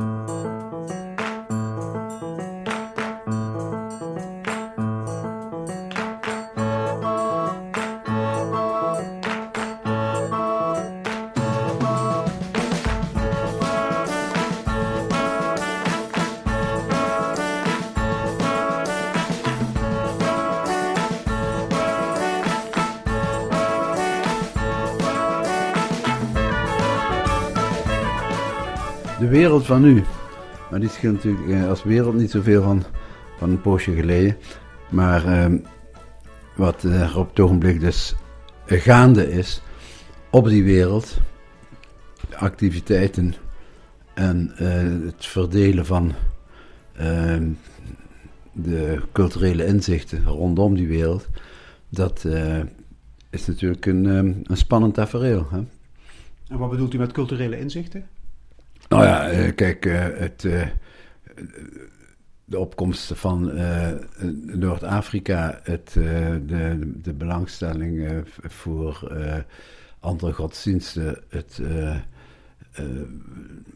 De wereld van nu. Maar die scheelt natuurlijk eh, als wereld niet zoveel van, van een poosje geleden. Maar ehm, wat er op het ogenblik dus gaande is op die wereld, activiteiten en eh, het verdelen van ehm, de culturele inzichten rondom die wereld, dat eh, is natuurlijk een, ehm, een spannend tafereel. Hè? En wat bedoelt u met culturele inzichten? Nou ja, eh, kijk, eh, het, eh, de opkomst van Noord-Afrika, het, de, de belangstelling voor andere godsdiensten, het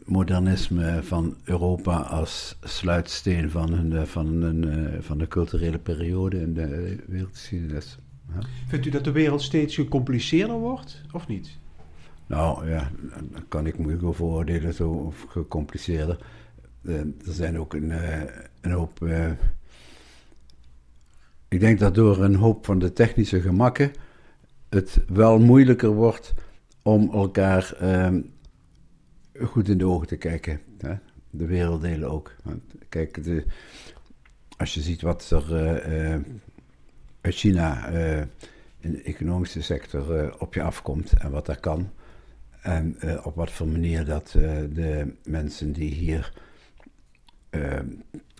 modernisme van Europa als sluitsteen van, hun, van, een, van de culturele periode in de wereldgeschiedenis. Ja. Vindt u dat de wereld steeds gecompliceerder wordt, of niet? Nou ja, dan kan ik moeilijk over oordelen, zo gecompliceerder. Uh, er zijn ook een, uh, een hoop. Uh, ik denk dat door een hoop van de technische gemakken het wel moeilijker wordt om elkaar goed in de ogen te kijken. Hè? De werelddelen ook. Kijk, de, als je ziet wat er uit China in de economische sector op je afkomt en wat daar kan en uh, op wat voor manier dat uh, de mensen die hier uh,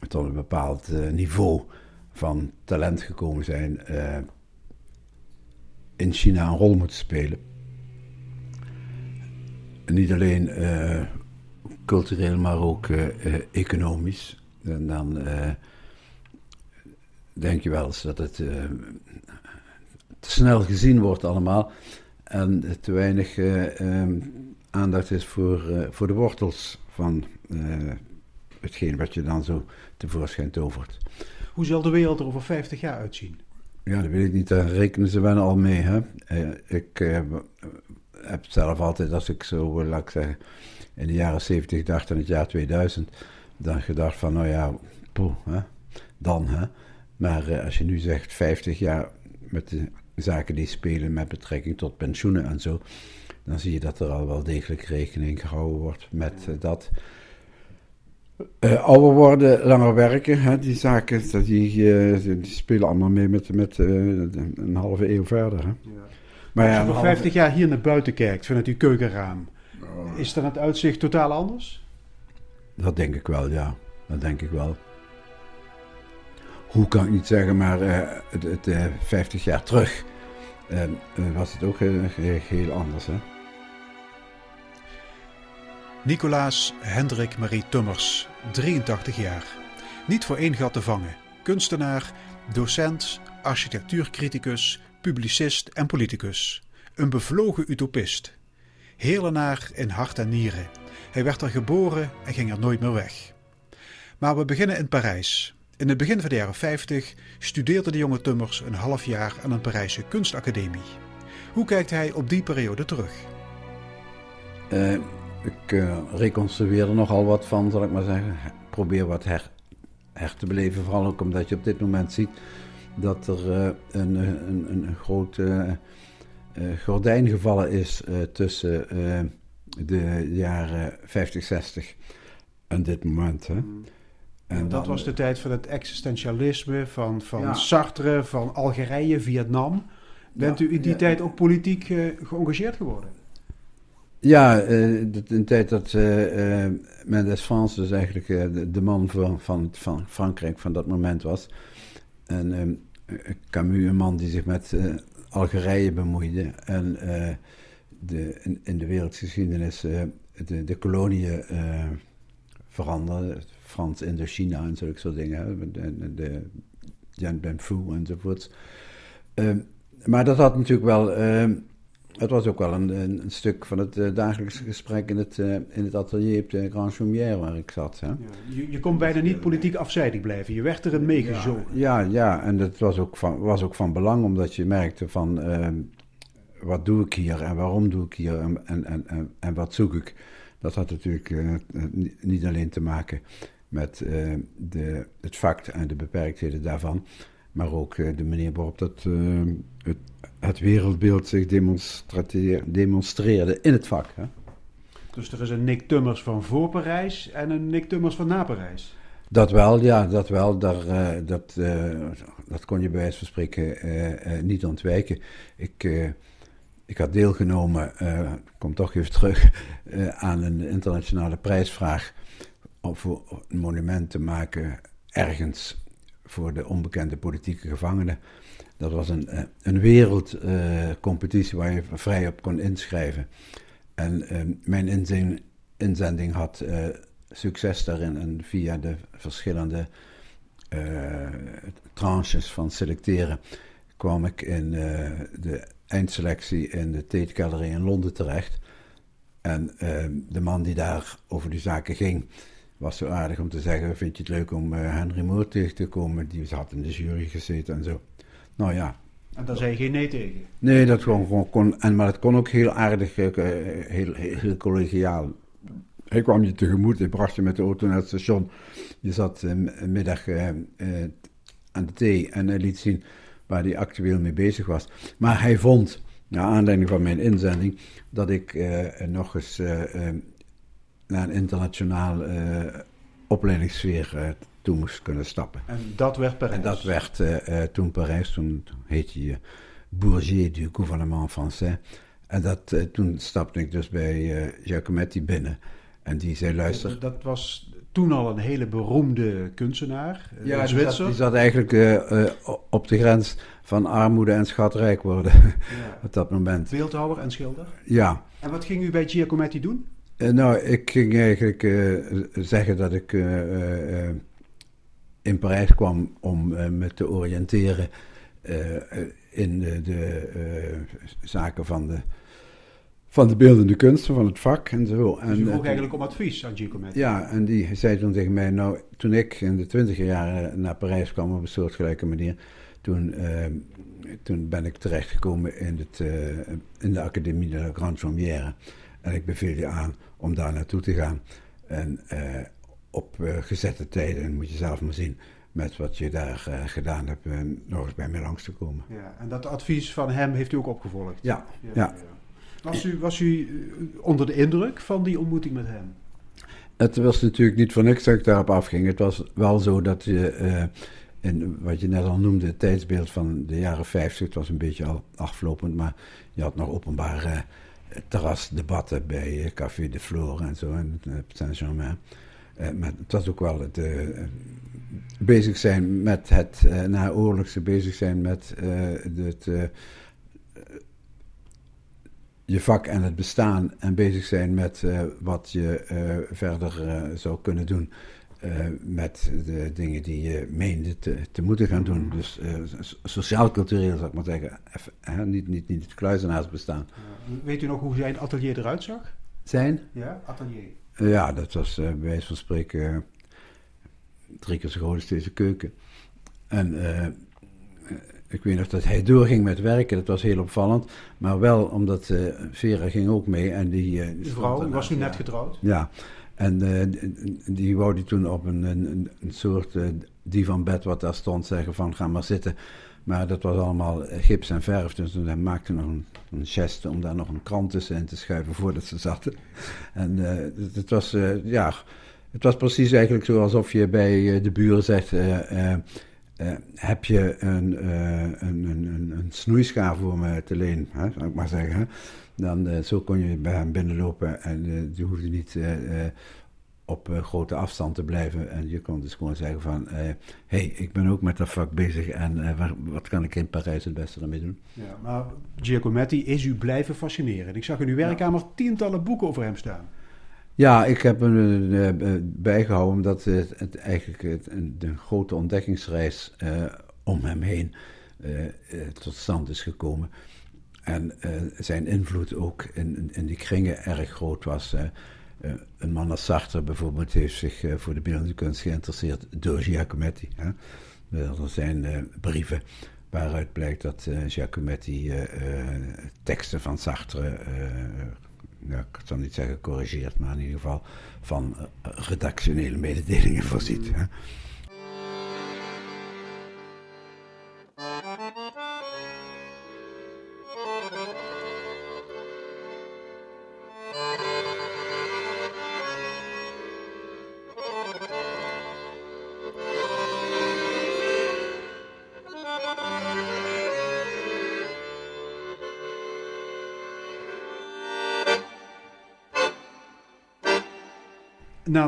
tot een bepaald niveau van talent gekomen zijn, in China een rol moeten spelen. En niet alleen cultureel, maar ook economisch. En dan denk je wel eens dat het te snel gezien wordt allemaal en te weinig uh, um, aandacht is voor, uh, voor de wortels van uh, hetgeen wat je dan zo tevoorschijn tovert. Hoe zal de wereld er over 50 jaar uitzien? Ja, dat weet ik niet. Daar rekenen ze wel al mee. Hè? ik heb zelf altijd, als ik zo, laat ik zeggen, in de jaren 70 dacht aan het jaar 2000, dan gedacht van, nou ja, poeh, hè? dan. Hè? Maar als je nu zegt 50 jaar met de zaken die spelen met betrekking tot pensioenen en zo, dan zie je dat er al wel degelijk rekening gehouden wordt met uh, dat. Uh, ouder worden, langer werken, hè, die zaken, die, uh, die spelen allemaal mee met, met een halve eeuw verder. Hè. Ja. Maar ja, Als je voor 50 jaar hier naar buiten kijkt, vanuit uw keukenraam, oh. is dan het uitzicht totaal anders? Dat denk ik wel, ja. Dat denk ik wel hoe kan ik niet zeggen, maar uh, het, het uh, 50 jaar terug uh, was het ook heel anders. Hè? Nicolaas Hendrik Marie Tummers, 83 jaar. Niet voor één gat te vangen. Kunstenaar, docent, architectuurcriticus, publicist en politicus. Een bevlogen utopist. Heerlenaar in hart en nieren. Hij werd er geboren en ging er nooit meer weg. Maar we beginnen in Parijs, in het begin van de jaren 50 studeerde de jonge Tummers een half jaar aan een Parijse kunstacademie. Hoe kijkt hij op die periode terug? Uh, ik uh, reconstrueer er nogal wat van, zal ik maar zeggen. Ik probeer wat her, her, te beleven, vooral ook omdat je op dit moment ziet dat er uh, een, een, een groot gordijn gevallen is tussen de jaren 50, 60 en dit moment. Hè. En dat was de tijd van het existentialisme, van, van Sartre, van Algerije, Vietnam. Bent u in die tijd ook politiek uh, geëngageerd geworden? Ja, uh, een tijd dat uh, Mendes France dus eigenlijk de, de, man van, van, van, Frankrijk van dat moment was. En Camus, een man die zich met Algerije bemoeide. En de, in, in, de wereldgeschiedenis de, de koloniën veranderde Frans Indochina en zulke soort dingen. De, de Jan Ben Phu enzovoort. Uh, maar dat had natuurlijk wel uh, het was ook wel een, een, stuk van het uh, dagelijkse gesprek in het, uh, in het atelier op de Grand Chaumière waar ik zat. Hè. Ja, je, je kon bijna niet politiek afzijdig blijven. Je werd erin meegezogen. Ja, ja, ja, en dat was ook, van, was ook van belang omdat je merkte van uh, wat doe ik hier en waarom doe ik hier en, en, en, en wat zoek ik. Dat had natuurlijk niet alleen te maken met de, het vak en de beperktheden daarvan, maar ook de manier waarop dat, het het wereldbeeld zich demonstreerde in het vak. Hè? Dus er is een Nick Tummers van voor Parijs en een Nick Tummers van na Parijs. Dat wel, ja, dat wel. Daar, uh, dat, uh, dat kon je bij wijze van spreken uh, niet ontwijken. Ik, ik had deelgenomen, ik kom toch even terug, aan een internationale prijsvraag om een monument te maken ergens voor de onbekende politieke gevangenen. Dat was een, eh, een wereldcompetitie waar je vrij op kon inschrijven. En ehm, mijn inzending, had uh, succes daarin. En via de verschillende tranches van selecteren kwam ik in de eindselectie in de Tate Gallery in Londen terecht. En ehm, de man die daar over die zaken ging, was zo aardig om te zeggen: Vind je het leuk om Henry Moore tegen te komen? Die had in de jury gezeten en zo. Nou ja. En daar zei je geen nee tegen? Nee, dat gewoon, gewoon kon, en, maar het kon ook heel aardig, uh, heel, heel, collegiaal. Hij kwam je tegemoet, hij bracht je met de auto naar het station. Je zat uh, middag aan de thee en hij liet zien waar hij actueel mee bezig was. Maar hij vond, naar aanleiding van mijn inzending, dat ik nog eens naar een internationaal opleidingssfeer toe moest kunnen stappen. En dat werd Parijs? En dat werd uh, toen Parijs, toen heette je Bourgier du gouvernement français. En dat, uh, toen stapte ik dus bij Giacometti binnen. En die zei, luister... Dat was toen al een hele beroemde kunstenaar, ja, die zat, die zat, eigenlijk op de grens van armoede en schatrijk worden ja. op dat moment. Beeldhouwer en schilder? Ja. En wat ging u bij Giacometti doen? Nou, ik ging eigenlijk zeggen dat ik in Parijs kwam om me te oriënteren in de, de zaken van de, van de beeldende kunsten, van het vak en zo. Dus en, vroeg eigenlijk om advies aan Giacometti? Ja, en die zei toen tegen mij, nou, toen ik in de twintiger jaren naar Parijs kwam op een soortgelijke manier, toen, toen ben ik terechtgekomen in, het, in de Académie de la Grande Chaumière. En ik beveel je aan om daar naartoe te gaan. En op uh, gezette tijden, moet je zelf maar zien, met wat je daar uh, gedaan hebt, uh, nog eens bij mij langs te komen. Ja, en dat advies van hem heeft u ook opgevolgd? Ja, ja. ja. Was, u, was u onder de indruk van die ontmoeting met hem? Het was natuurlijk niet voor niks dat ik daarop afging. Het was wel zo dat je, in wat je net al noemde, het tijdsbeeld van de jaren 50, het was een beetje al aflopend, maar je had nog openbare terrasdebatten bij Café de Flore en zo, en Saint-Germain. Uh, maar het was ook wel het bezig zijn met het naoorlogse, bezig zijn met het, je vak en het bestaan en bezig zijn met wat je verder zou kunnen doen met de dingen die je meende te, te moeten gaan doen. Dus sociaal-cultureel zou ik maar zeggen, Even, niet, niet, niet het kluizenaarsbestaan. Weet u nog hoe zijn atelier eruit zag? Zijn? Ja, atelier. Ja, dat was bij wijze van spreken drie keer zo groot als deze keuken. En ik weet nog dat hij doorging met werken, dat was heel opvallend. Maar wel omdat Vera ging ook mee. En die, die vrouw, was u net getrouwd? Ja, en die wou die toen op een, een, soort divanbed wat daar stond zeggen van ga maar zitten. Maar dat was allemaal gips en verf, dus hij maakte nog een, een om daar nog een krant tussenin te schuiven voordat ze zaten. En uh, het, was, uh, ja, het was precies eigenlijk zo alsof je bij uh, de buren zegt, heb je een, een, een, een, snoeischaar voor me te leen, hè, zou ik maar zeggen. Dan, zo kon je bij hem binnenlopen en je hoefde niet op uh, grote afstand te blijven. En je kon dus gewoon zeggen van, hé, hey, ik ben ook met dat vak bezig en waar, wat kan ik in Parijs het beste ermee doen? Ja, maar Giacometti is u blijven fascineren. Ik zag in uw werkkamer ja. tientallen boeken over hem staan. Ja, ik heb hem bijgehouden omdat het, eigenlijk het, de grote ontdekkingsreis om hem heen tot stand is gekomen. En zijn invloed ook in, die kringen erg groot was. een man als Sartre bijvoorbeeld heeft zich voor de beeldende kunst geïnteresseerd door Giacometti. Hè. Er zijn brieven waaruit blijkt dat Giacometti teksten van Sartre ik zal niet zeggen corrigeert, maar in ieder geval van redactionele mededelingen voorziet. Hè.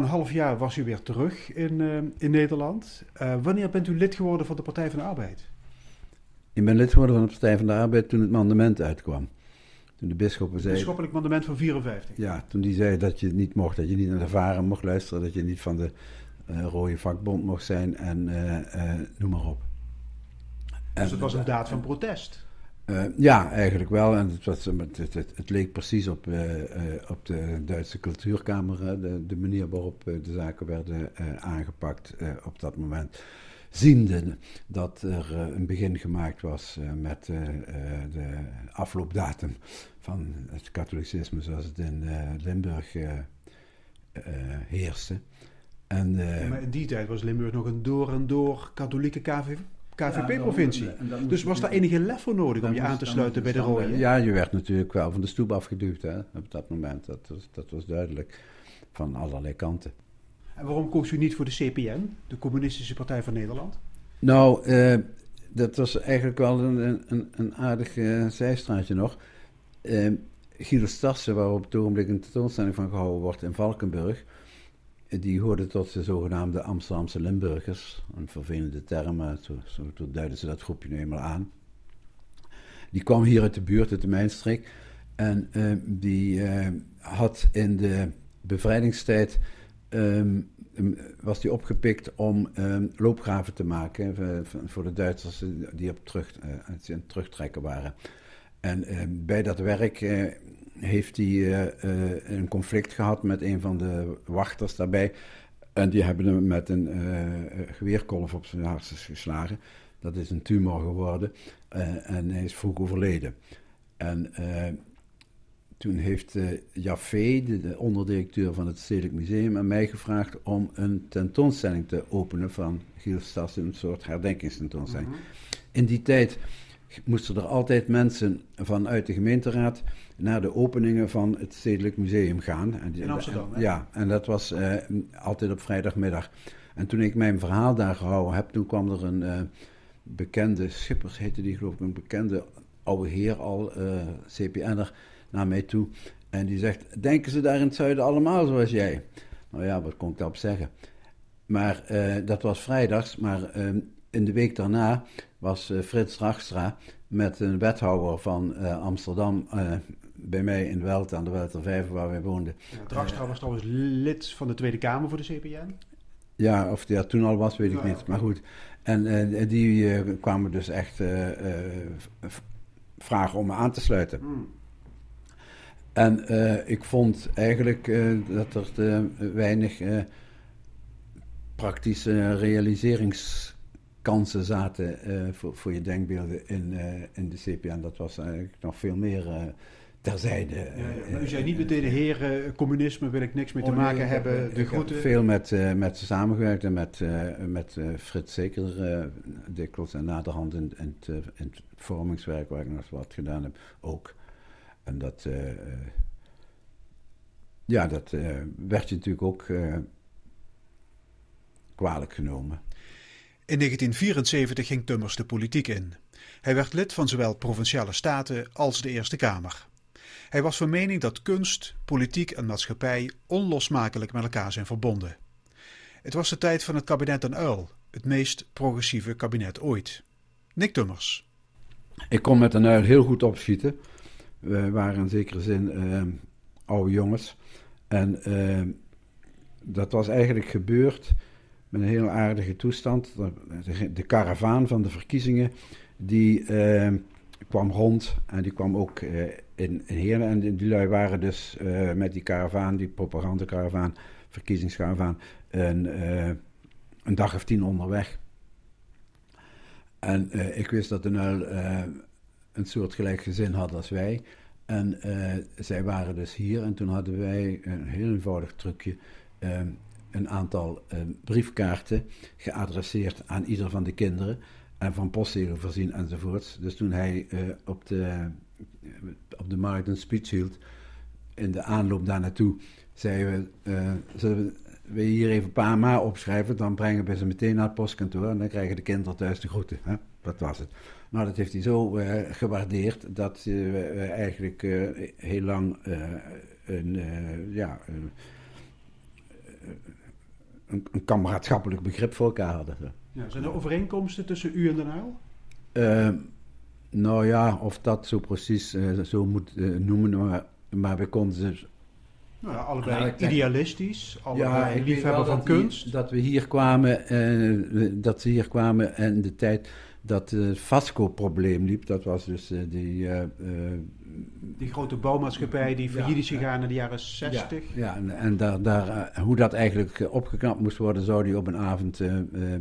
Half jaar was u weer terug in, uh, in Nederland. Uh, wanneer bent u lid geworden van de Partij van de Arbeid? Ik ben lid geworden van de Partij van de Arbeid toen het mandement uitkwam. Toen de bisschoppen zei... Bisschoppelijk mandement van 54? Ja, toen die zei dat je niet mocht, dat je niet naar de varen mocht luisteren, dat je niet van de uh, rode vakbond mocht zijn en noem maar op. Dus het was een daad van protest? Uh, ja, eigenlijk wel. En het, was, het, het, het leek precies op, uh, op de Duitse cultuurkamer, de, de, manier waarop de zaken werden aangepakt op dat moment. Ziende dat er een begin gemaakt was met de afloopdatum van het katholicisme zoals het in Limburg heerste. En, maar in die tijd was Limburg nog een door en door katholieke KVV? KVP-provincie. dus was daar enige lef voor nodig om je aan te sluiten bij de rode? Ja, je werd natuurlijk wel van de stoep afgeduwd hè, op dat moment. Dat was, dat was duidelijk van allerlei kanten. En waarom koos u niet voor de CPN, de Communistische Partij van Nederland? Nou, eh, dat was eigenlijk wel een, een, een aardig uh, zijstraatje nog. Uh, Guido Stassen, waar op het ogenblik een tentoonstelling van gehouden wordt in Valkenburg die hoorden tot de zogenaamde Amsterdamse Limburgers. Een vervelende term, maar zo, zo duiden ze dat groepje nu eenmaal aan. Die kwam hier uit de buurt, uit de Mijnstreek. En uh, die uh, had in de bevrijdingstijd. Um, was die opgepikt om um, loopgraven te maken voor de Duitsers die op terug, terugtrekken waren. En bij dat werk heeft hij uh, uh, een conflict gehad met een van de wachters daarbij. En die hebben hem met een uh, geweerkolf op zijn hartjes geslagen. Dat is een tumor geworden. en hij is vroeg overleden. En toen heeft Jaffe, de, de, onderdirecteur van het Stedelijk Museum, aan mij gevraagd om een tentoonstelling te openen van Giel Stas, een soort herdenkingstentoonstelling. Mhm. In die tijd moesten er altijd mensen vanuit de gemeenteraad naar de openingen van het Stedelijk Museum gaan. En In Amsterdam, hè? Ja, en dat was uh, altijd op vrijdagmiddag. En toen ik mijn verhaal daar gehouden heb, toen kwam er een uh, bekende, Schippers heette die geloof ik, een bekende oude heer al, uh, eh, CPN'er, naar mij toe. En die zegt, denken ze daar in het zuiden allemaal zoals jij? Nou ja, wat kon ik daarop zeggen? Maar dat was vrijdags, maar in de week daarna was Frits Rachtstra met een wethouder van Amsterdam bij mij in Welt aan de Welter 5 waar wij woonden. Ja, Dragstra was trouwens lid van de Tweede Kamer voor de CPN? Ja, of die dat toen al was, weet ik niet. Maar goed. En uh, die uh, kwamen dus echt uh, vragen om me aan te sluiten. Hmm. En ik vond eigenlijk dat er te weinig praktische realiseringskansen zaten voor, voor je denkbeelden in, in de CPN. Dat was eigenlijk nog veel meer terzijde. Ja, ja. u zei niet meteen, de heer communisme wil ik niks mee te oh, maken hebben, de groeten. Ik heb veel met, uh, met samengewerkt en met, uh, met Frits zeker dikwijls en naderhand in, in, het, in het vormingswerk waar ik nog wat gedaan heb ook. En dat, ja, dat werd je natuurlijk ook kwalijk genomen. In 1974 ging Tummers de politiek in. Hij werd lid van zowel provinciale staten als de Eerste Kamer. Hij was van mening dat kunst, politiek en maatschappij onlosmakelijk met elkaar zijn verbonden. Het was de tijd van het kabinet Den Uil, het meest progressieve kabinet ooit. Nick Tummers. Ik kon met Den Uil heel goed opschieten. We waren in zekere zin uh, oude jongens. En uh, dat was eigenlijk gebeurd een heel aardige toestand. De, de karavaan van de verkiezingen, die uh, kwam rond en die kwam ook in, in Heerlen. En die, lui waren dus met die karavaan, die propagandakaravaan, verkiezingskaravaan, een, een dag of tien onderweg. En ik wist dat de Nuil een soort gelijk gezin had als wij. En zij waren dus hier en toen hadden wij een heel eenvoudig trucje een aantal uh, briefkaarten geadresseerd aan ieder van de kinderen en van postzegel voorzien enzovoorts. Dus toen hij uh, op, de, op de markt een speech hield, in de aanloop daar naartoe, zeiden we, uh, zullen we hier even een paar ma opschrijven, dan brengen we ze meteen naar het postkantoor en dan krijgen de kinderen thuis de groeten. Hè? Dat was het. Nou, dat heeft hij zo gewaardeerd dat we eigenlijk heel lang een, ja, een, een kameraadschappelijk begrip voor elkaar hadden. Ja, zijn er overeenkomsten tussen u en Den Uyl? Uh, nou ja, of dat zo precies uh, zo moet uh, noemen, maar, maar we konden ze... Nou ja, allebei idealistisch, allebei ja, liefhebber van kunst. Dat we hier kwamen, dat ze hier kwamen en de tijd dat het Vasco-probleem liep. Dat was dus die... Uh, die grote bouwmaatschappij die failliet is gegaan in de jaren 60. Ja, ja en, en daar, daar, hoe dat eigenlijk opgeknapt moest worden, zou die op een avond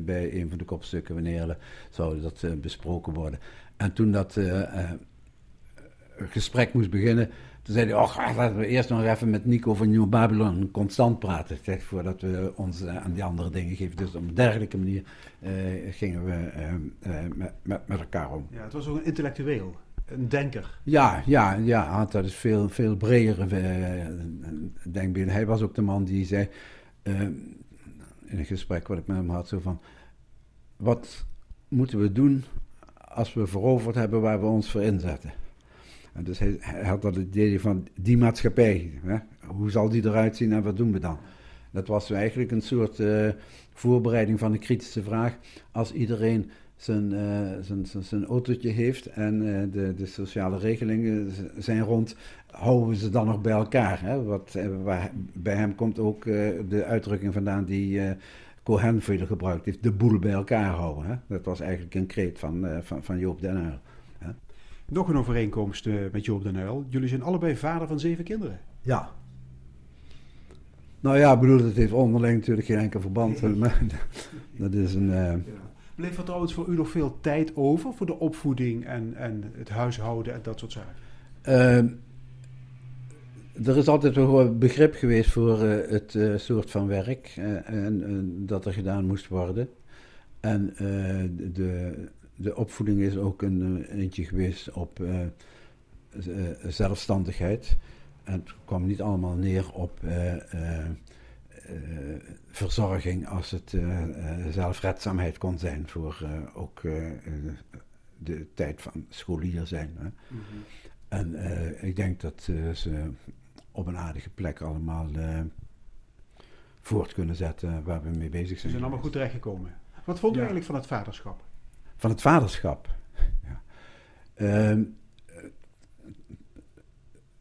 bij een van de kopstukken, wanneer zou dat besproken worden. En toen dat gesprek moest beginnen, toen zei hij, oh, laten we eerst nog even met Nico van New Babylon constant praten. Zeg, voordat we ons uh, aan die andere dingen geven. Dus op een dergelijke manier uh, gingen we uh, met, met, met, elkaar om. Ja, het was ook een intellectueel, een denker. Ja, ja, ja dat is veel, veel breder denkbeeld. Hij was ook de man die zei, in een gesprek wat ik met hem had, zo van... Wat moeten we doen als we veroverd hebben waar we ons voor inzetten? Dus hij, had dat idee van die maatschappij. Hè? Hoe zal die eruit zien en wat doen we dan? Dat was eigenlijk een soort uh, voorbereiding van de kritische vraag. Als iedereen zijn, uh, zijn, zijn, autootje heeft en uh, de, de sociale regelingen zijn rond, houden we ze dan nog bij elkaar? Hè? Wat, bij hem komt ook de uitdrukking vandaan die Cohen veel gebruikt heeft: de boel bij elkaar houden. Hè? Dat was eigenlijk een kreet van, van, van Joop den Uyl. Nog een overeenkomst uh, met Joop den Uyl. Jullie zijn allebei vader van zeven kinderen. Ja. Nou ja, ik bedoel, het heeft onderling natuurlijk geen enkel verband. Maar dat is een... Uh... Bleef er trouwens voor u nog veel tijd over voor de opvoeding en, en het huishouden en dat soort zaken? Uh, er is altijd wel een begrip geweest voor uh, het uh, soort van werk en dat er gedaan moest worden. En de, de opvoeding is ook een eh, eentje geweest op uh, zelfstandigheid. En het kwam niet allemaal neer op verzorging als het zelfredzaamheid kon zijn voor ook de tijd van scholier zijn. Hè. Mm -hmm. En ik denk dat ze op een aardige plek allemaal voort kunnen zetten waar we mee bezig zijn. Ze zijn allemaal goed terechtgekomen. Wat vond u eigenlijk van het vaderschap? Van het vaderschap. Ja. Uh,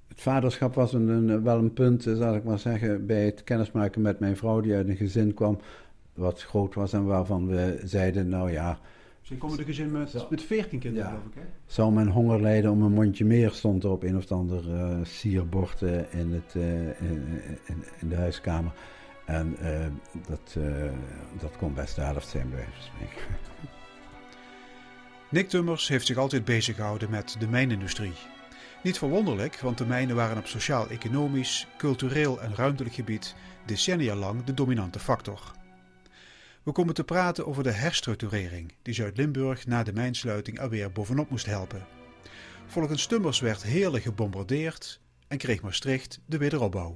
het vaderschap was een, een, wel een punt, eh, zal ik maar zeggen, bij het kennismaken met mijn vrouw, die uit een gezin kwam, wat groot was en waarvan we zeiden, nou ja... Ze komen de gezin met, met 14 kinderen, geloof ik, hè? Zou men honger lijden om een mondje meer, stond er op een of ander uh, sierbord uh, in, het, uh, in, in, in, de huiskamer. En dat, dat kon best de helft zijn, bij spreken. Nick Tummers heeft zich altijd bezig gehouden met de mijnindustrie. Niet verwonderlijk, want de mijnen waren op sociaal-economisch, cultureel en ruimtelijk gebied decennia lang de dominante factor. We komen te praten over de herstructurering die Zuid-Limburg na de mijnsluiting alweer bovenop moest helpen. Volgens Tummers werd Heerlen gebombardeerd en kreeg Maastricht de wederopbouw.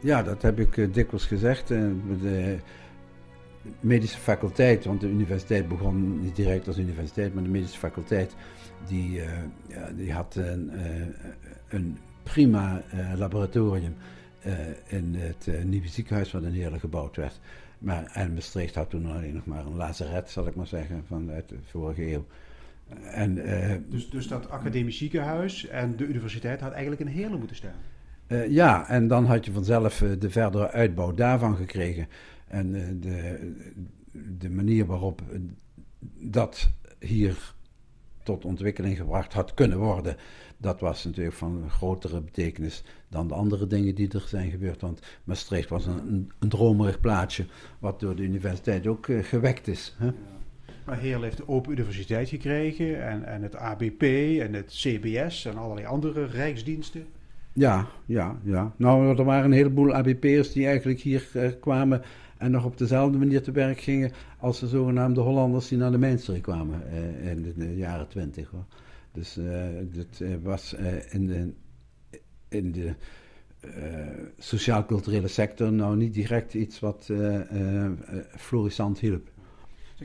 Ja, dat heb ik uh, dikwijls gezegd. Uh, de, medische faculteit, want de universiteit begon niet direct als universiteit, maar de medische faculteit, die, uh, ja, die had een, uh, een prima uh, laboratorium in het nieuwe ziekenhuis wat in Heerlen gebouwd werd. Maar, en Maastricht had toen alleen nog maar een lazaret, zal ik maar zeggen, vanuit de vorige eeuw. En, dus, dus dat academisch ziekenhuis en de universiteit had eigenlijk in Heerlen moeten staan? ja, en dan had je vanzelf de verdere uitbouw daarvan gekregen. En eh, de, de manier waarop dat hier tot ontwikkeling gebracht had kunnen worden. Dat was natuurlijk van grotere betekenis dan de andere dingen die er zijn gebeurd. Want Maastricht was een, een, dromerig plaatsje, wat door de universiteit ook uh, gewekt is. Hè? Maar Heerlen heeft de Open Universiteit gekregen en, en het ABP en het CBS en allerlei andere rijksdiensten. Ja, ja, ja. Nou, er waren een heleboel ABP'ers die eigenlijk hier uh, kwamen en nog op dezelfde manier te werk gingen als de zogenaamde Hollanders die naar de Mijnstreek kwamen uh, in de, jaren twintig. Dus uh, dat was in de, in de sociaal-culturele sector nou niet direct iets wat florissant hielp.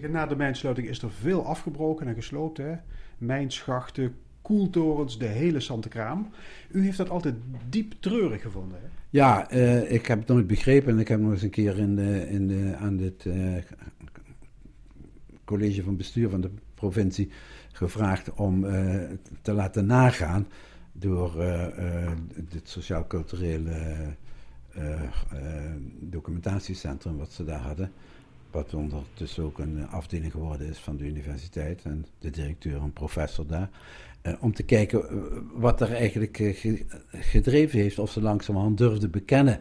Na de mijnsluiting is er veel afgebroken en gesloopt. Hè? Mijnschachten, koeltorens, de hele Santekraam. U heeft dat altijd diep treurig gevonden. Hè? Ja, uh, ik heb het nooit begrepen. En ik heb nog eens een keer in de, in de, aan het uh, college van bestuur van de provincie gevraagd om uh, te laten nagaan door het sociaal-culturele documentatiecentrum wat ze daar hadden. Wat ondertussen ook een afdeling geworden is van de universiteit. En de directeur, een professor daar. Uh, om te kijken uh, wat er eigenlijk uh, gedreven heeft, of ze langzamerhand durfden bekennen.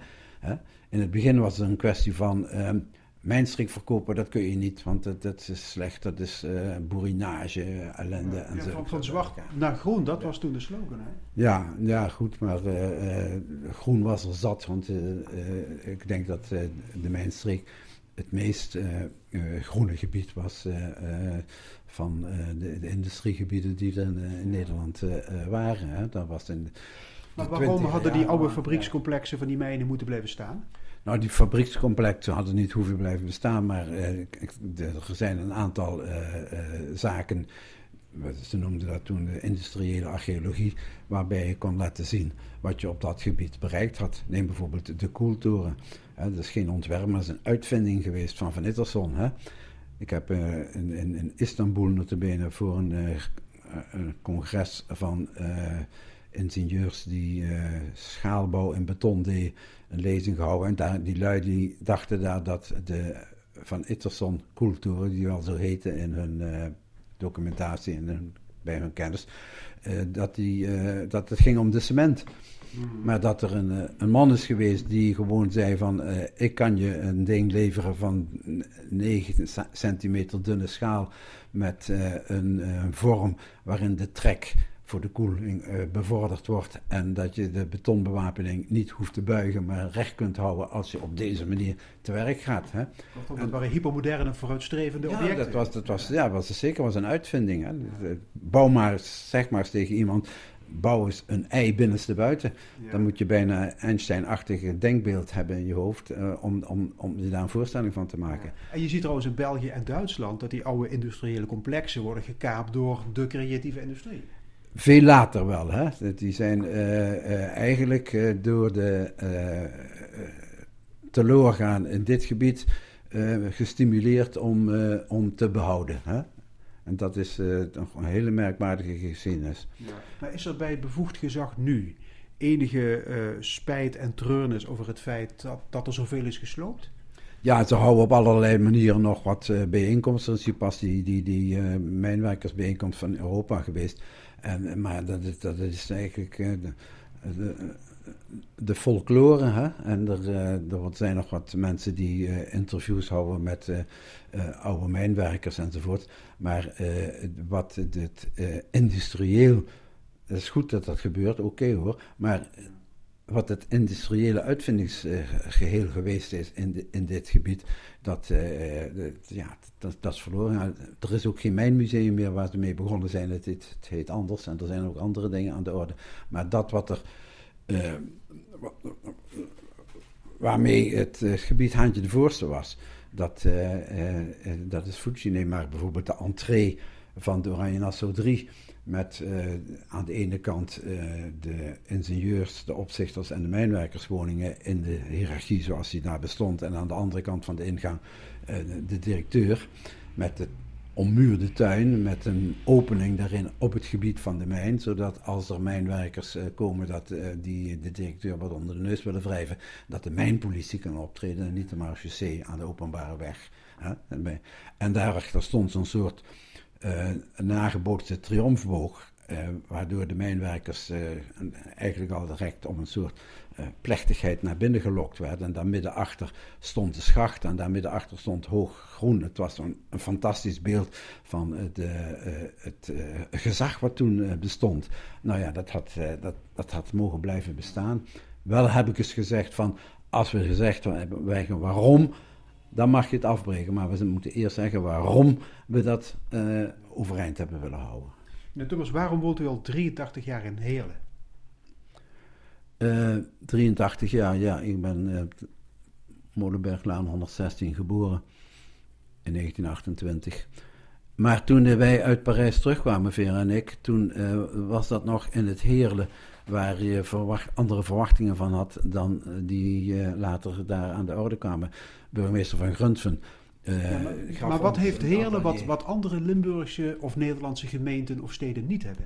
In het begin was het een kwestie van ehm, mijnstrik verkopen, dat kun je niet, want dat, dat is slecht, dat is boerinage, ellende. Ja, en zo. Van, van zwart naar groen, dat was toen de slogan. Hè? Ja, ja, goed, maar groen was er zat, want ik denk dat de mijnstreek het meest groene gebied was van uh, de, de, industriegebieden die er in, eh, in Nederland uh, waren. Hè. Dat was in maar waarom hadden die oude fabriekscomplexen van die mijnen moeten blijven staan? Nou, die fabriekscomplexen hadden niet hoeven blijven bestaan, maar er zijn een aantal zaken, ze noemden dat toen de industriële archeologie, waarbij je kon laten zien wat je op dat gebied bereikt had. Neem bijvoorbeeld de Koeltoren. dat is geen ontwerp, maar is een uitvinding geweest van Van Itterson. Hè. Ik heb uh, in, in, in, Istanbul notabene voor een, uh, een congres van ingenieurs die schaalbouw in beton deed, een lezing gehouden. En daar, die lui die dachten daar dat de van Itterson cultuur, die wel zo heette in hun documentatie en bij hun kennis, dat, die, dat het ging om de cement. Maar dat er een, eh, een man is geweest die gewoon zei van... Uh, ik kan je een ding leveren van 9 centimeter dunne schaal... met uh, een, een, vorm waarin de trek voor de koeling uh, bevorderd wordt... en dat je de betonbewapening niet hoeft te buigen... maar recht kunt houden als je op deze manier te werk gaat. Hè. Dat waren hypermoderne, vooruitstrevende ja, objecten. Dat was, dat was, ja, was zeker was een uitvinding. Hè. Bouw maar, zeg maar eens tegen iemand bouw eens een ei binnenste buiten. Dan moet je bijna Einstein-achtige denkbeeld hebben in je hoofd uh, om, om, om je daar een voorstelling van te maken. En je ziet trouwens in België en Duitsland dat die oude industriële complexen worden gekaapt door de creatieve industrie. Veel later wel, hè. Die zijn uh, uh, eigenlijk door de teloorgaan in dit gebied gestimuleerd om, om te behouden. Hè? En dat is uh, een hele merkwaardige geschiedenis. Ja. Maar is er bij het bevoegd gezag nu enige uh, spijt en treurnis over het feit dat, dat er zoveel is gesloopt? Ja, ze houden op allerlei manieren nog wat uh, bijeenkomsten. Er is hier pas die, die, die mijnwerkersbijeenkomst van Europa geweest. En, maar dat is, dat is eigenlijk de, de, de folklore. Hè? En er, er zijn nog wat mensen die interviews houden met oude mijnwerkers enzovoort. Maar wat uh, industrieel, het is goed dat dat gebeurt, oké hoor, maar wat het industriële uitvindingsgeheel geweest is in, in dit gebied, dat, ja, dat, is verloren. Er is ook geen mijnmuseum meer waar ze mee begonnen zijn. Het, het, heet anders en er zijn ook andere dingen aan de orde. Maar dat wat er. Waarmee het gebied Handje de Voorste was, dat, uh, uh, dat is Fuji. Maar bijvoorbeeld de entree van de Oranje Nassau 3. Met aan de ene kant de ingenieurs, de opzichters en de mijnwerkerswoningen in de hiërarchie zoals die daar bestond. En aan de andere kant van de ingang de directeur met de ommuurde tuin met een opening daarin op het gebied van de mijn, zodat als er mijnwerkers uh, komen dat uh, die de directeur wat onder de neus willen wrijven, dat de mijnpolitie kan optreden en niet de marechaussee aan de openbare weg. En, daarachter stond zo'n soort nagebootste triomfboog. Waardoor de mijnwerkers eigenlijk al direct om een soort plechtigheid naar binnen gelokt werden. En daar midden achter stond de schacht en daar midden achter stond hoog groen. Het was een, fantastisch beeld van het, gezag wat toen bestond. Nou ja, dat had, dat, dat had mogen blijven bestaan. Wel heb ik eens gezegd van, als we gezegd hebben waarom, dan mag je het afbreken. Maar we moeten eerst zeggen waarom we dat overeind hebben willen houden. Meneer Thomas, waarom woont u al 83 jaar in Heerlen? Uh, 83 jaar, ja. Ik ben uh, Molenberglaan 116 geboren in 1928. Maar toen wij uit Parijs terugkwamen, Vera en ik, toen uh, was dat nog in het Heerlen waar je andere verwachtingen van had dan eh, die later daar aan de orde kwamen. Burgemeester van Gruntven. Uh, ja, maar, wat heeft Heerlen wat, wat andere Limburgse of Nederlandse gemeenten of steden niet hebben?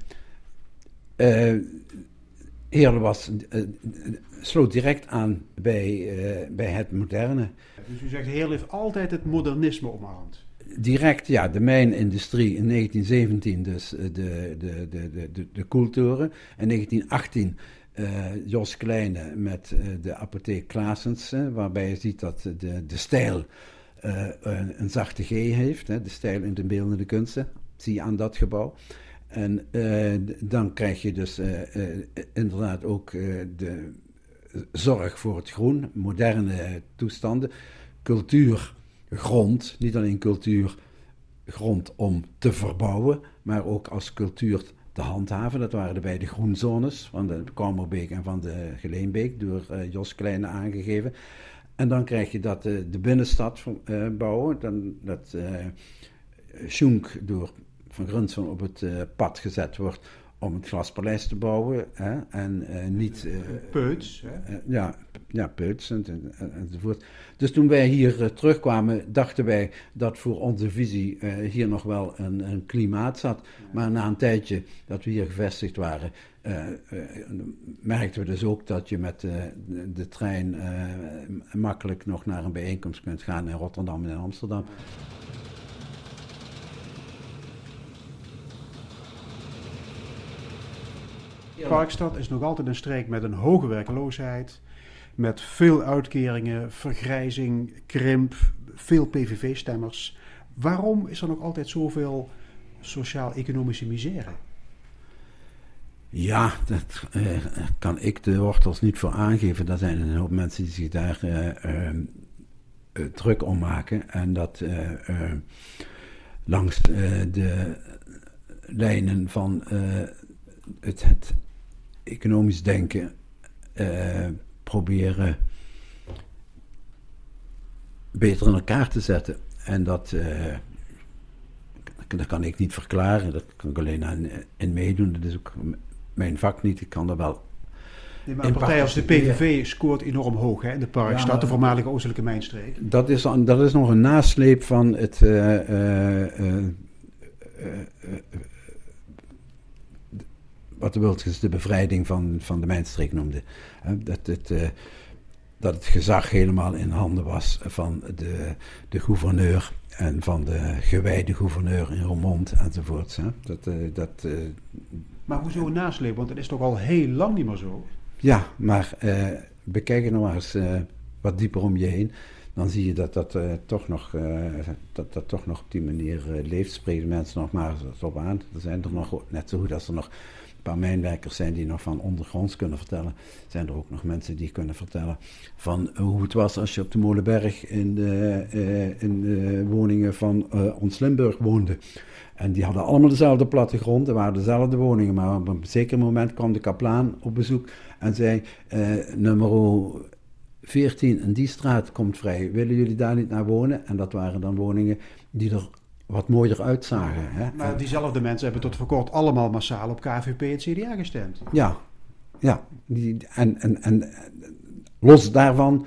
Heerlen was, sloot direct aan bij, bij het moderne. Dus u zegt Heerlen heeft altijd het modernisme omarmd? direct, ja, de mijnindustrie in 1917, dus de, de, de, de, de, de koeltoren. In 1918 uh, Jos Kleine met uh, de apotheek Klaasens, uh, waarbij je ziet dat de, de stijl een, een, zachte G heeft, hè, de stijl in de beeldende kunsten, zie je aan dat gebouw. En dan krijg je dus inderdaad ook de zorg voor het groen, moderne toestanden, cultuur grond, niet alleen cultuur, grond om te verbouwen, maar ook als cultuur te handhaven. Dat waren de beide groenzones van de Kamerbeek en van de Geleenbeek, door Jos Kleine aangegeven. En dan krijg je dat uh, de binnenstad uh, bouwen, dan, dat uh, Schunk door Van Grunsven op het pad gezet wordt om het Glaspaleis te bouwen. Hè, en niet... Peuts. Hè? ja, ja, Peuts en, en, enzovoort. Dus toen wij hier terugkwamen, dachten wij dat voor onze visie hier nog wel een, een klimaat zat. Maar na een tijdje dat we hier gevestigd waren, uh, merkten we dus ook dat je met de, de trein makkelijk nog naar een bijeenkomst kunt gaan in Rotterdam en in Amsterdam. Parkstad is nog altijd een streek met een hoge werkloosheid met veel uitkeringen, vergrijzing, krimp, veel PVV-stemmers. Waarom is er nog altijd zoveel sociaal-economische misère? Ja, dat eh, kan ik de wortels niet voor aangeven. Er zijn een hoop mensen die zich daar uh, uh, druk om maken. En dat langs de lijnen van het, het, economisch denken proberen beter in elkaar te zetten. En dat, uh, dat kan ik niet verklaren, dat kan ik alleen aan, in meedoen. Dat is ook mijn vak niet. Ik kan er wel. Nee, maar een partij als de PVV scoort enorm hoog hè, in de Parkstad, ja, de voormalige Oostelijke Mijnstreek. Dat is, dat is nog een nasleep van het. Uh, wat de Wilders de bevrijding van, van de mijnstreek noemde. Dat het, uh, dat het gezag helemaal in handen was van de, de gouverneur en van de gewijde gouverneur in Roermond enzovoorts. Hè. Dat, uh, dat, uh, maar hoezo een nasleep? Want dat is toch al heel lang niet meer zo? Ja, maar bekijk er nog maar eens wat dieper om je heen dan zie je dat dat, toch, nog, dat, dat toch nog op die manier leeft. Spreken mensen nog maar eens op aan. Er zijn er nog, net zo goed als er nog paar mijnwerkers zijn die nog van ondergronds kunnen vertellen. Zijn er ook nog mensen die kunnen vertellen van hoe het was als je op de Molenberg in de, uh, in de woningen van uh, ons Limburg woonde. En die hadden allemaal dezelfde plattegrond, er waren dezelfde woningen, maar op een zeker moment kwam de kaplaan op bezoek en zei: uh, nummer 14 in die straat komt vrij, willen jullie daar niet naar wonen? En dat waren dan woningen die er wat mooier uitzagen. Hè? Maar diezelfde mensen hebben tot voor kort allemaal massaal op KVP en CDA gestemd. Ja, ja. Die, en, en, en los daarvan,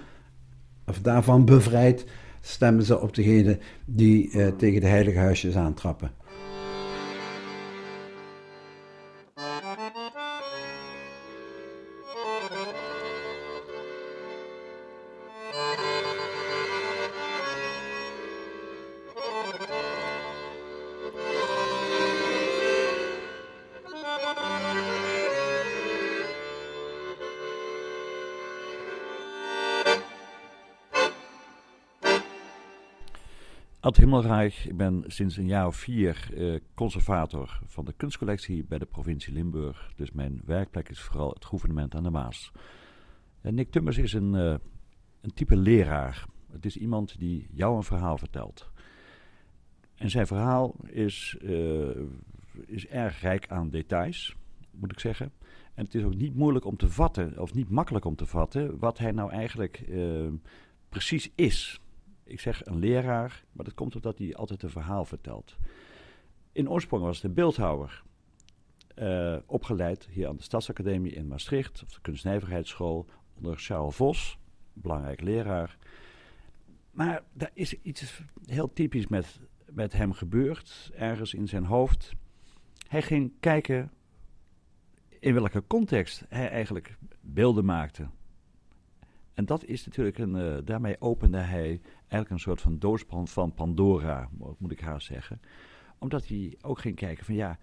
of daarvan bevrijd, stemmen ze op degene die uh, tegen de heilige huisjes aantrappen. Himmelreich, ik ben sinds een jaar of vier uh, conservator van de kunstcollectie bij de provincie Limburg. Dus mijn werkplek is vooral het gouvernement aan de Maas. En Nick Tummers is een, uh, een type leraar. Het is iemand die jou een verhaal vertelt. En zijn verhaal is, uh, is erg rijk aan details, moet ik zeggen. En het is ook niet moeilijk om te vatten, of niet makkelijk om te vatten, wat hij nou eigenlijk precies is ik zeg een leraar, maar dat komt omdat hij altijd een verhaal vertelt. In oorsprong was het een beeldhouwer. Uh, opgeleid hier aan de Stadsacademie in Maastricht, of de Kunstnijverheidsschool, onder Charles Vos, belangrijk leraar. Maar daar is iets heel typisch met, met hem gebeurd, ergens in zijn hoofd. Hij ging kijken in welke context hij eigenlijk beelden maakte. En dat is natuurlijk een. Uh, daarmee opende hij eigenlijk een soort van doosbrand van Pandora, moet ik haar zeggen. Omdat hij ook ging kijken van ja,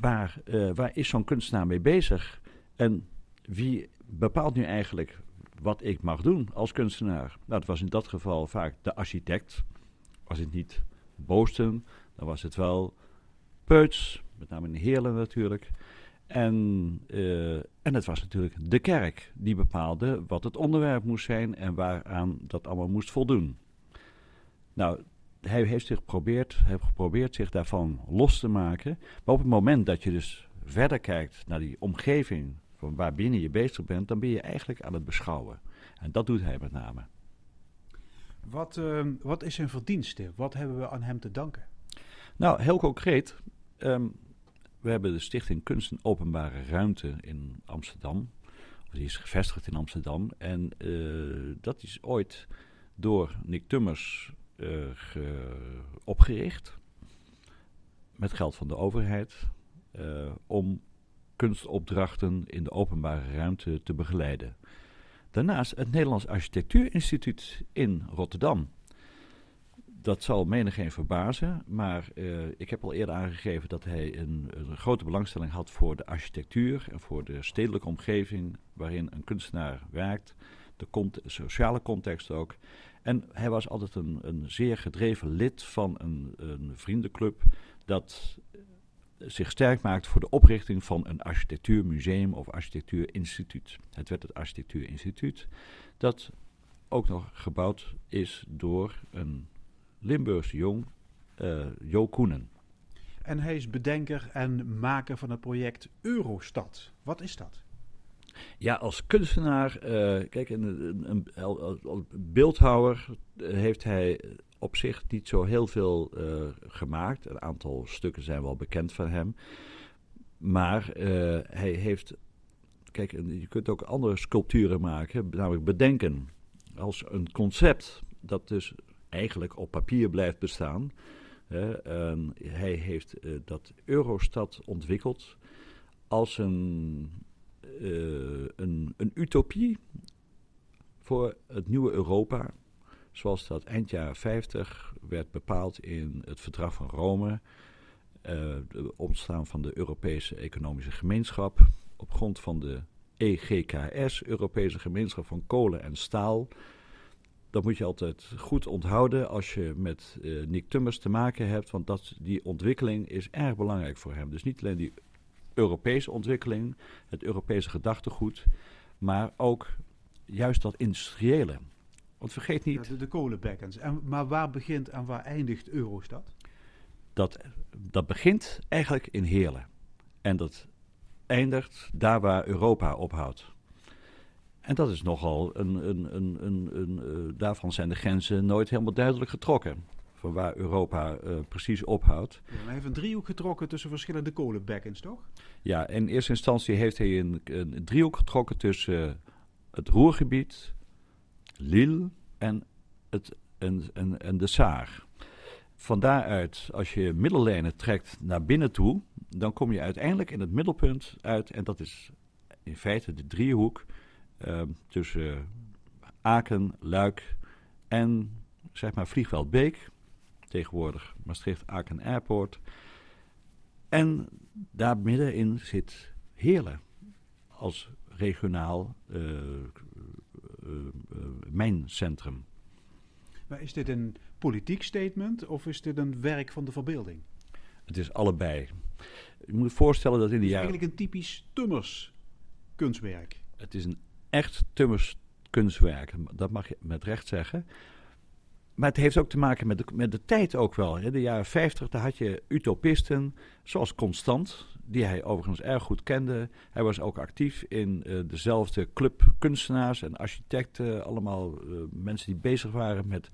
waar, uh, waar is zo'n kunstenaar mee bezig? En wie bepaalt nu eigenlijk wat ik mag doen als kunstenaar? Nou, dat was in dat geval vaak de architect. Was het niet Boosten, dan was het wel Peuts, met name in Heerlen natuurlijk. En, uh, en het was natuurlijk de kerk die bepaalde wat het onderwerp moest zijn en waaraan dat allemaal moest voldoen. Nou, hij heeft zich geprobeerd, heeft geprobeerd zich daarvan los te maken. Maar op het moment dat je dus verder kijkt naar die omgeving van waar binnen je bezig bent, dan ben je eigenlijk aan het beschouwen. En dat doet hij met name. Wat, uh, wat is zijn verdienste? Wat hebben we aan hem te danken? Nou, heel concreet. Um, we hebben de Stichting Kunst en Openbare Ruimte in Amsterdam. Die is gevestigd in Amsterdam. En uh, dat is ooit door Nick Tummers uh, opgericht. Met geld van de overheid. Uh, om kunstopdrachten in de openbare ruimte te begeleiden. Daarnaast het Nederlands Architectuurinstituut in Rotterdam dat zal menigeen verbazen, maar uh, ik heb al eerder aangegeven dat hij een, grote belangstelling had voor de architectuur en voor de stedelijke omgeving waarin een kunstenaar werkt, de sociale context ook. En hij was altijd een, een zeer gedreven lid van een, een vriendenclub dat zich sterk maakt voor de oprichting van een architectuurmuseum of architectuurinstituut. Het werd het architectuurinstituut, dat ook nog gebouwd is door een Limburgse jong, uh, Jo Koenen. En hij is bedenker en maker van het project Eurostad. Wat is dat? Ja, als kunstenaar, uh, kijk, een, een, een, beeldhouwer heeft hij op zich niet zo heel veel uh, gemaakt. Een aantal stukken zijn wel bekend van hem. Maar hij heeft, kijk, je kunt ook andere sculpturen maken, namelijk bedenken. Als een concept dat dus eigenlijk op papier blijft bestaan. hij heeft uh, dat Eurostad ontwikkeld als een, uh, een, een utopie voor het nieuwe Europa. Zoals dat eind jaren 50 werd bepaald in het Verdrag van Rome. Uh, de ontstaan van de Europese Economische Gemeenschap. Op grond van de EGKS, Europese Gemeenschap van Kolen en Staal dat moet je altijd goed onthouden als je met uh, Nick Tummers te maken hebt. Want dat, die ontwikkeling is erg belangrijk voor hem. Dus niet alleen die Europese ontwikkeling, het Europese gedachtegoed, maar ook juist dat industriële. Want vergeet niet. De, de kolenbekkens. En, maar waar begint en waar eindigt Eurostad? Dat, dat begint eigenlijk in Heerlen. En dat eindigt daar waar Europa ophoudt. En dat is nogal een. een, een, een, een uh, daarvan zijn de grenzen nooit helemaal duidelijk getrokken. Van waar Europa uh, precies ophoudt. Ja, hij heeft een driehoek getrokken tussen verschillende kolenbekkens, toch? Ja, in eerste instantie heeft hij een, een driehoek getrokken tussen het Roergebied, Lille en, het, en, en, en de Saar. Van daaruit, als je middellijnen trekt naar binnen toe, dan kom je uiteindelijk in het middelpunt uit. En dat is in feite de driehoek tussen Aken, Luik en zeg maar Vliegveld Beek. Tegenwoordig Maastricht-Aken Airport. En daar middenin zit Heerlen als regionaal uh, uh, mijncentrum. Maar is dit een politiek statement of is dit een werk van de verbeelding? Het is allebei. Je moet je voorstellen dat in de jaren... Eigenlijk een typisch Tummers kunstwerk. Het is een echt Tummers kunstwerk. Dat mag je met recht zeggen. Maar het heeft ook te maken met de, met de tijd ook wel. In de jaren 50 daar had je utopisten zoals Constant, die hij overigens erg goed kende. Hij was ook actief in uh, dezelfde club kunstenaars en architecten. Allemaal uh, mensen die bezig waren met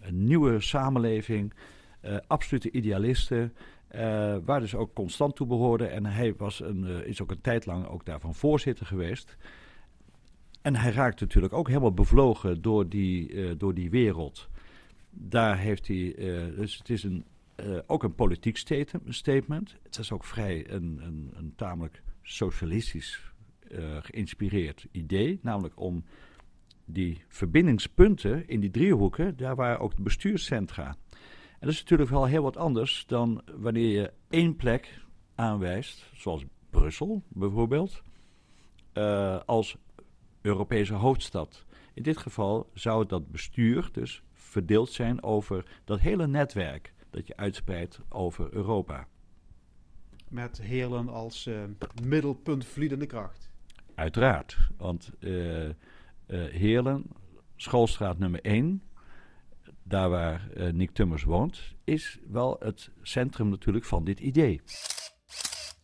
een nieuwe samenleving. Uh, absolute idealisten. waar dus ook Constant toe behoorde. En hij was een, is ook een tijd lang ook daarvan voorzitter geweest. En hij raakte natuurlijk ook helemaal bevlogen door die, door die wereld daar heeft hij, uh, dus het is een, uh, ook een politiek statement. Het is ook vrij een, een, een tamelijk socialistisch geïnspireerd idee, namelijk om die verbindingspunten in die driehoeken, daar waren ook de bestuurscentra. En dat is natuurlijk wel heel wat anders dan wanneer je één plek aanwijst, zoals Brussel bijvoorbeeld, als Europese hoofdstad. In dit geval zou dat bestuur dus verdeeld zijn over dat hele netwerk dat je uitspreidt over Europa. Met Heerlen als uh, middelpunt vliedende kracht. Uiteraard, want uh, uh, Heerlen, schoolstraat nummer 1, daar waar Nick Tummers woont, is wel het centrum natuurlijk van dit idee.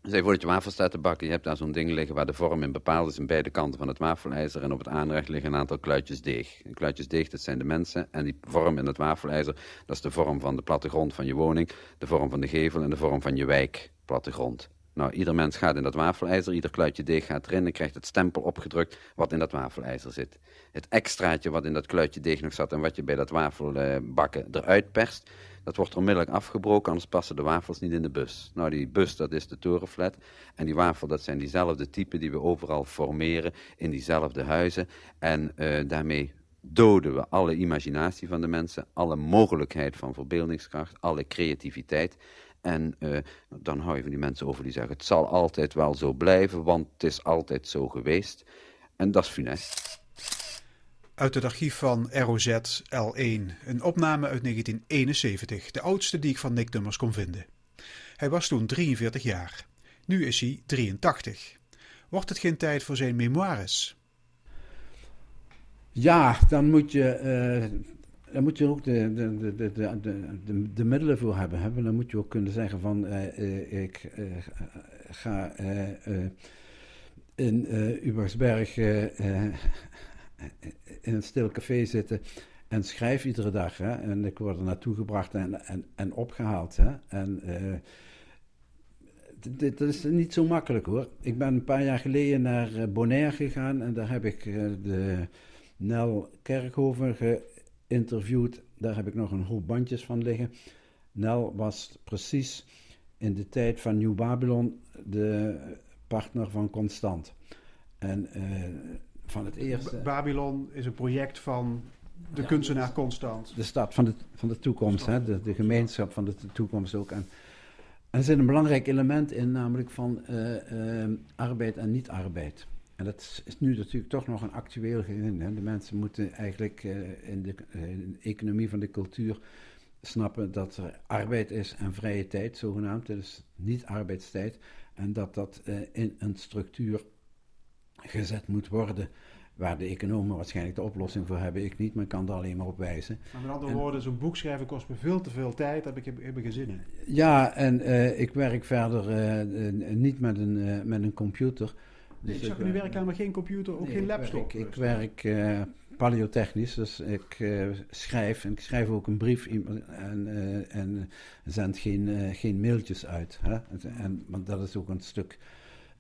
Stel voor dat je wafel staat te bakken. Je hebt daar zo'n ding liggen waar de vorm in bepaald is aan beide kanten van het wafelijzer. En op het aanrecht liggen een aantal kluitjes deeg. En kluitjes deeg, dat zijn de mensen. En die vorm in het wafelijzer, dat is de vorm van de plattegrond van je woning, de vorm van de gevel en de vorm van je wijk, plattegrond. Nou, ieder mens gaat in dat wafelijzer, ieder kluitje deeg gaat erin en krijgt het stempel opgedrukt wat in dat wafelijzer zit. Het extraatje wat in dat kluitje deeg nog zat en wat je bij dat wafelbakken eruit perst, dat wordt onmiddellijk afgebroken, anders passen de wafels niet in de bus. Nou, die bus, dat is de torenflat. En die wafel, dat zijn diezelfde typen die we overal formeren in diezelfde huizen. En uh, daarmee doden we alle imaginatie van de mensen, alle mogelijkheid van verbeeldingskracht, alle creativiteit. En uh, dan hou je van die mensen over die zeggen: het zal altijd wel zo blijven, want het is altijd zo geweest. En dat is funest. Uit het archief van ROZ L1, een opname uit 1971, de oudste die ik van Nick Dummers kon vinden. Hij was toen 43 jaar. Nu is hij 83. Wordt het geen tijd voor zijn memoires? Ja, dan moet je, uh, dan moet je ook de, de, de, de, de, de, middelen voor hebben. hebben. Dan moet je ook kunnen zeggen van uh, ik ga in Ubersberg in een stil café zitten en schrijf iedere dag. Hè? En ik word er naartoe gebracht en, en, en opgehaald. Hè? En dat is niet zo makkelijk hoor. Ik ben een paar jaar geleden naar eh, Bonaire gegaan en daar heb ik de Nel Kerkhoven geïnterviewd. Daar heb ik nog een hoop bandjes van liggen. Nel was precies in de tijd van Nieuw Babylon de partner van Constant. En van het eerste. Babylon is een project van de kunstenaar Constant. De stad van de, van de toekomst, hè? De, de gemeenschap van de toekomst ook. En, en er zit een belangrijk element in, namelijk van uh, uh, arbeid en niet-arbeid. En dat is nu natuurlijk toch nog een actueel gezin. De mensen moeten eigenlijk uh, in, de, in, de, economie van de cultuur snappen dat er arbeid is en vrije tijd, zogenaamd. Dus niet-arbeidstijd. En dat dat in een structuur gezet moet worden. Waar de economen waarschijnlijk de oplossing voor hebben, ik niet, maar ik kan er alleen maar op wijzen. Maar met andere woorden, zo'n boek schrijven kost me veel te veel tijd, heb ik, heb ik geen zin in. Ja, en ik werk verder niet met een, met een computer. Dus nee, ik zag nu werken aan maar geen computer, ook nee, geen laptop. Ik, ik werk paleotechnisch, dus ik schrijf en ik schrijf ook een brief en, en zend geen, geen mailtjes uit. Hè? En, want dat is ook een stuk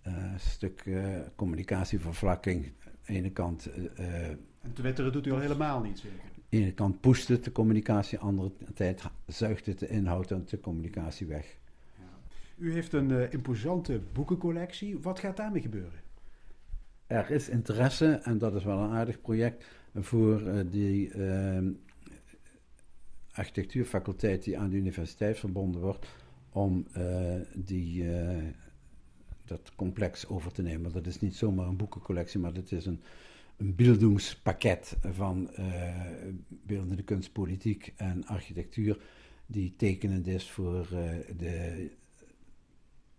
uh, stuk uh, communicatievervlakking. Aan de ene kant. Uh, en twitteren doet u al helemaal niet, zeker? Aan de ene kant pusht het de communicatie, aan de andere tijd zuigt het de inhoud en de communicatie weg. U heeft een imposante boekencollectie. Wat gaat daarmee gebeuren? Er is interesse, en dat is wel een aardig project, voor die ehm, architectuurfaculteit die aan de universiteit verbonden wordt, om die dat complex over te nemen. Dat is niet zomaar een boekencollectie, maar dat is een, een van beeldende kunst, politiek en architectuur, die tekenend is voor de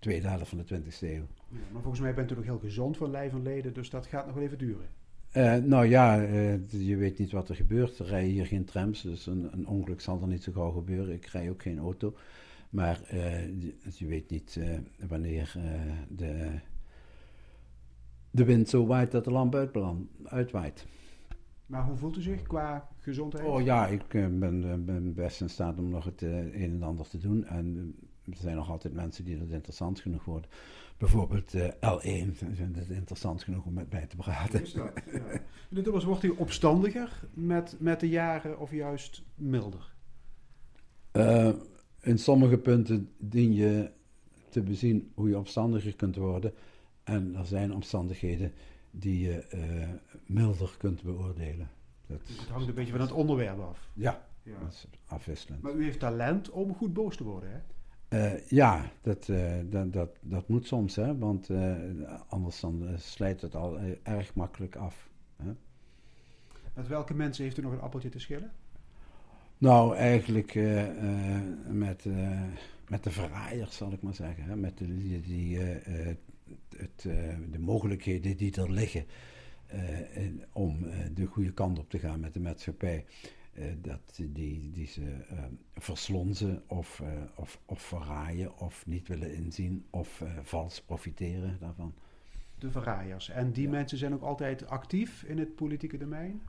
tweede helft van de 20e eeuw. Ja, maar volgens mij bent u nog heel gezond van lijf en leden, dus dat gaat nog wel even duren. Uh, nou ja, je weet niet wat er gebeurt. Er rijden hier geen trams, dus een, een, ongeluk zal er niet zo gauw gebeuren. Ik rij ook geen auto. Maar je, je, weet niet wanneer de de wind zo waait dat de lamp uitwaait. Maar hoe voelt u zich qua gezondheid? Oh ja, ik ben, ben, best in staat om nog het een en ander te doen. En er zijn nog altijd mensen die dat interessant genoeg worden. Bijvoorbeeld L1 vinden het interessant genoeg om met mij te praten. Is dat, ja. wordt u opstandiger met, met de jaren of juist milder? in sommige punten dien je te bezien hoe je opstandiger kunt worden. En er zijn omstandigheden die je uh, milder kunt beoordelen. Dat dus het hangt een beetje van het onderwerp af. Ja, ja. dat is afwisselend. Maar u heeft talent om goed boos te worden, hè? Uh, ja, dat, uh, dat, dat, dat moet soms, hè? want anders dan slijt het al erg makkelijk af. Hè? Met welke mensen heeft u nog een appeltje te schillen? Nou, eigenlijk met, met de verraaiers, zal ik maar zeggen. Hè? Met de die, die het, de mogelijkheden die er liggen om de goede kant op te gaan met de maatschappij, dat die, die ze verslonzen of, of, of verraaien of niet willen inzien of vals profiteren daarvan. De verraaiers. En die ja. mensen zijn ook altijd actief in het politieke domein?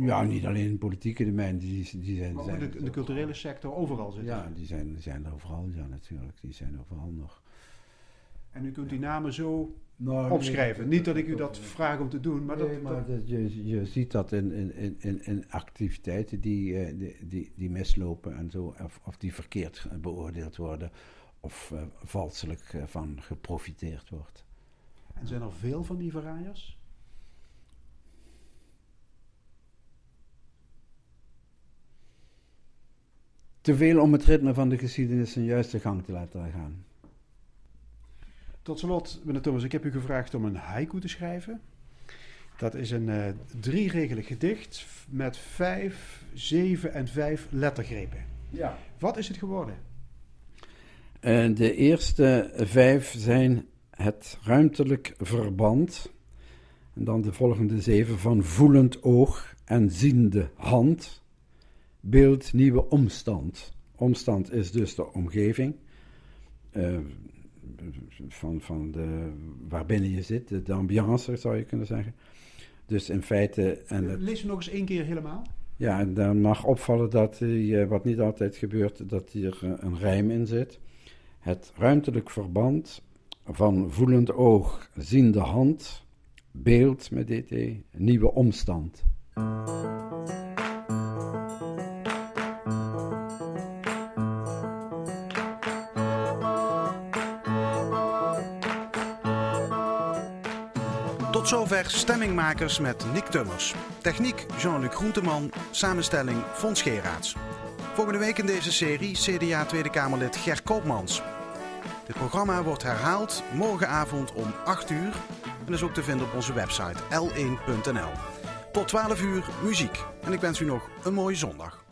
ja, niet alleen in het politieke domein. Die, die zijn, maar zijn in de, de culturele sector overal zitten. Ja, die zijn, zijn overal, ja natuurlijk. Die zijn overal nog. En u kunt die namen zo nou, opschrijven. Nee, Niet dat ik u dat vraag om te doen, maar, nee, dat, maar dat, je, je ziet dat in, in, in, in activiteiten die, uh, die, die, die, mislopen en zo, of, of die verkeerd beoordeeld worden, of uh, valselijk uh, van geprofiteerd wordt. En zijn er veel van die verraaiers? Te veel om het ritme van de geschiedenis een juiste gang te laten gaan. Tot slot, meneer Thomas, ik heb u gevraagd om een haiku te schrijven. Dat is een uh, drieregelig gedicht met vijf, zeven en vijf lettergrepen. Ja. Wat is het geworden? Uh, de eerste vijf zijn het ruimtelijk verband. En dan de volgende zeven van voelend oog en ziende hand. Beeld nieuwe omstand. Omstand is dus de omgeving. Uh, van, van de, waarbinnen je zit, de, ambiance zou je kunnen zeggen. Dus in feite. En het, Lees nog eens één keer helemaal. Ja, en dan mag opvallen dat, uh, wat niet altijd gebeurt, dat hier uh, een rijm in zit. Het ruimtelijk verband van voelend oog, ziende hand, beeld met dt, nieuwe omstand. Zover Stemmingmakers met Nick Tummers. Techniek Jean-Luc Groenteman. Samenstelling Fons Geraerts. Volgende week in deze serie CDA Tweede Kamerlid Ger Koopmans. Dit programma wordt herhaald morgenavond om 8 uur en is ook te vinden op onze website l1.nl. Tot 12 uur muziek en ik wens u nog een mooie zondag.